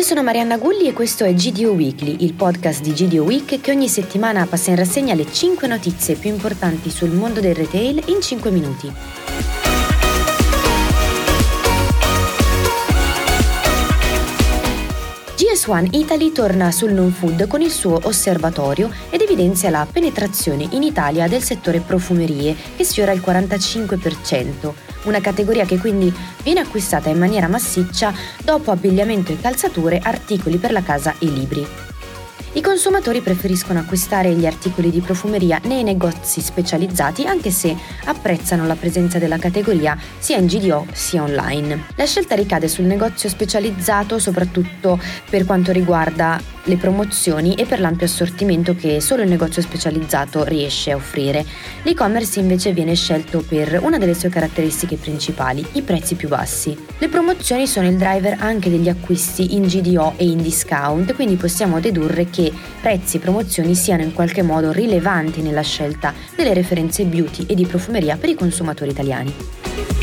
sono Marianna Gulli e questo è GDO Weekly, il podcast di GDO Week che ogni settimana passa in rassegna le 5 notizie più importanti sul mondo del retail in 5 minuti. GS1 Italy torna sul non food con il suo osservatorio ed evidenzia la penetrazione in Italia del settore profumerie che sfiora il 45%, una categoria che quindi viene acquistata in maniera massiccia dopo abbigliamento e calzature, articoli per la casa e libri. I consumatori preferiscono acquistare gli articoli di profumeria nei negozi specializzati anche se apprezzano la presenza della categoria sia in GDO sia online. La scelta ricade sul negozio specializzato soprattutto per quanto riguarda le promozioni e per l'ampio assortimento che solo il negozio specializzato riesce a offrire. L'e-commerce invece viene scelto per una delle sue caratteristiche principali, i prezzi più bassi. Le promozioni sono il driver anche degli acquisti in GDO e in discount, quindi possiamo dedurre che prezzi e promozioni siano in qualche modo rilevanti nella scelta delle referenze beauty e di profumeria per i consumatori italiani.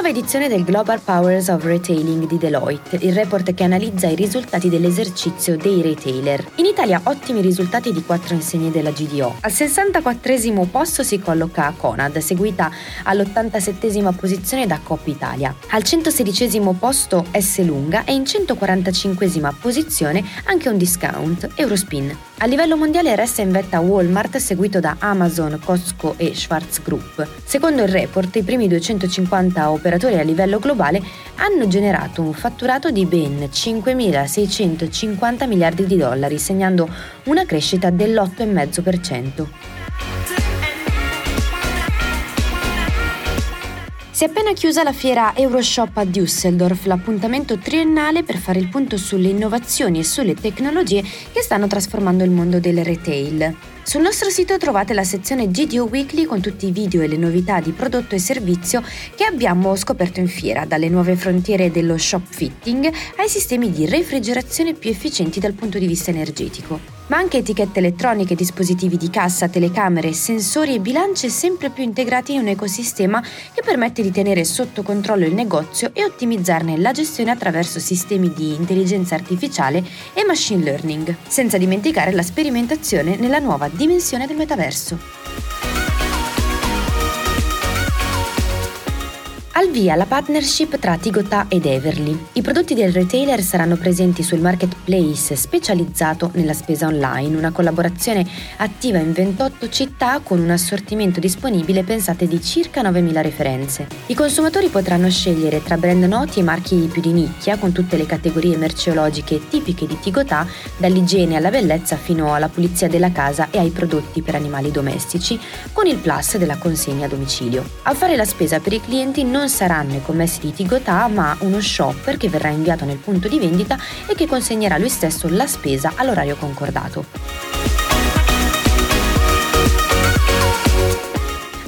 Nuova edizione del Global Powers of Retailing di Deloitte, il report che analizza i risultati dell'esercizio dei retailer. In Italia ottimi risultati di quattro insegne della GDO. Al 64 posto si colloca Conad, seguita all'87 posizione da Coop Italia. Al 116 posto S Lunga e in 145 posizione anche un discount, Eurospin. A livello mondiale resta in vetta Walmart seguito da Amazon, Costco e Schwarz Group. Secondo il report i primi 250 operatori a livello globale hanno generato un fatturato di ben 5.650 miliardi di dollari, segnando una crescita dell'8,5%. Si è appena chiusa la fiera Euroshop a Düsseldorf, l'appuntamento triennale per fare il punto sulle innovazioni e sulle tecnologie che stanno trasformando il mondo del retail. Sul nostro sito trovate la sezione GDO Weekly con tutti i video e le novità di prodotto e servizio che abbiamo scoperto in fiera, dalle nuove frontiere dello shop fitting ai sistemi di refrigerazione più efficienti dal punto di vista energetico ma anche etichette elettroniche, dispositivi di cassa, telecamere, sensori e bilance sempre più integrati in un ecosistema che permette di tenere sotto controllo il negozio e ottimizzarne la gestione attraverso sistemi di intelligenza artificiale e machine learning, senza dimenticare la sperimentazione nella nuova dimensione del metaverso. Al via la partnership tra Tigotà ed Everly. I prodotti del retailer saranno presenti sul marketplace specializzato nella spesa online, una collaborazione attiva in 28 città con un assortimento disponibile pensate di circa 9.000 referenze. I consumatori potranno scegliere tra brand noti e marchi più di nicchia con tutte le categorie merceologiche tipiche di Tigotà, dall'igiene alla bellezza fino alla pulizia della casa e ai prodotti per animali domestici, con il plus della consegna a domicilio. A fare la spesa per i clienti non saranno i commessi di Tigotà, ma uno shopper che verrà inviato nel punto di vendita e che consegnerà lui stesso la spesa all'orario concordato.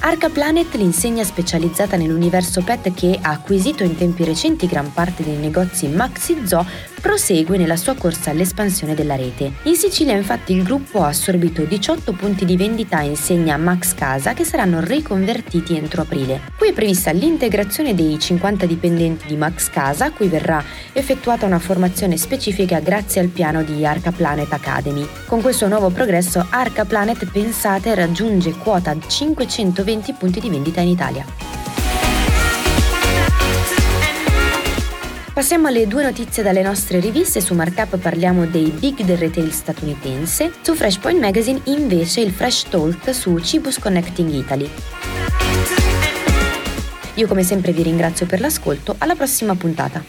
Arca Planet, l'insegna specializzata nell'universo pet che ha acquisito in tempi recenti gran parte dei negozi Maxi Zoo, prosegue nella sua corsa all'espansione della rete. In Sicilia infatti il gruppo ha assorbito 18 punti di vendita a insegna Max Casa che saranno riconvertiti entro aprile. Qui è prevista l'integrazione dei 50 dipendenti di Max Casa, a cui verrà effettuata una formazione specifica grazie al piano di Arca Planet Academy. Con questo nuovo progresso Arca Planet pensate raggiunge quota 520 20 punti di vendita in Italia. Passiamo alle due notizie dalle nostre riviste, su Markup parliamo dei big del retail statunitense, su Freshpoint Magazine invece il Fresh Talk su Cibus Connecting Italy. Io come sempre vi ringrazio per l'ascolto, alla prossima puntata.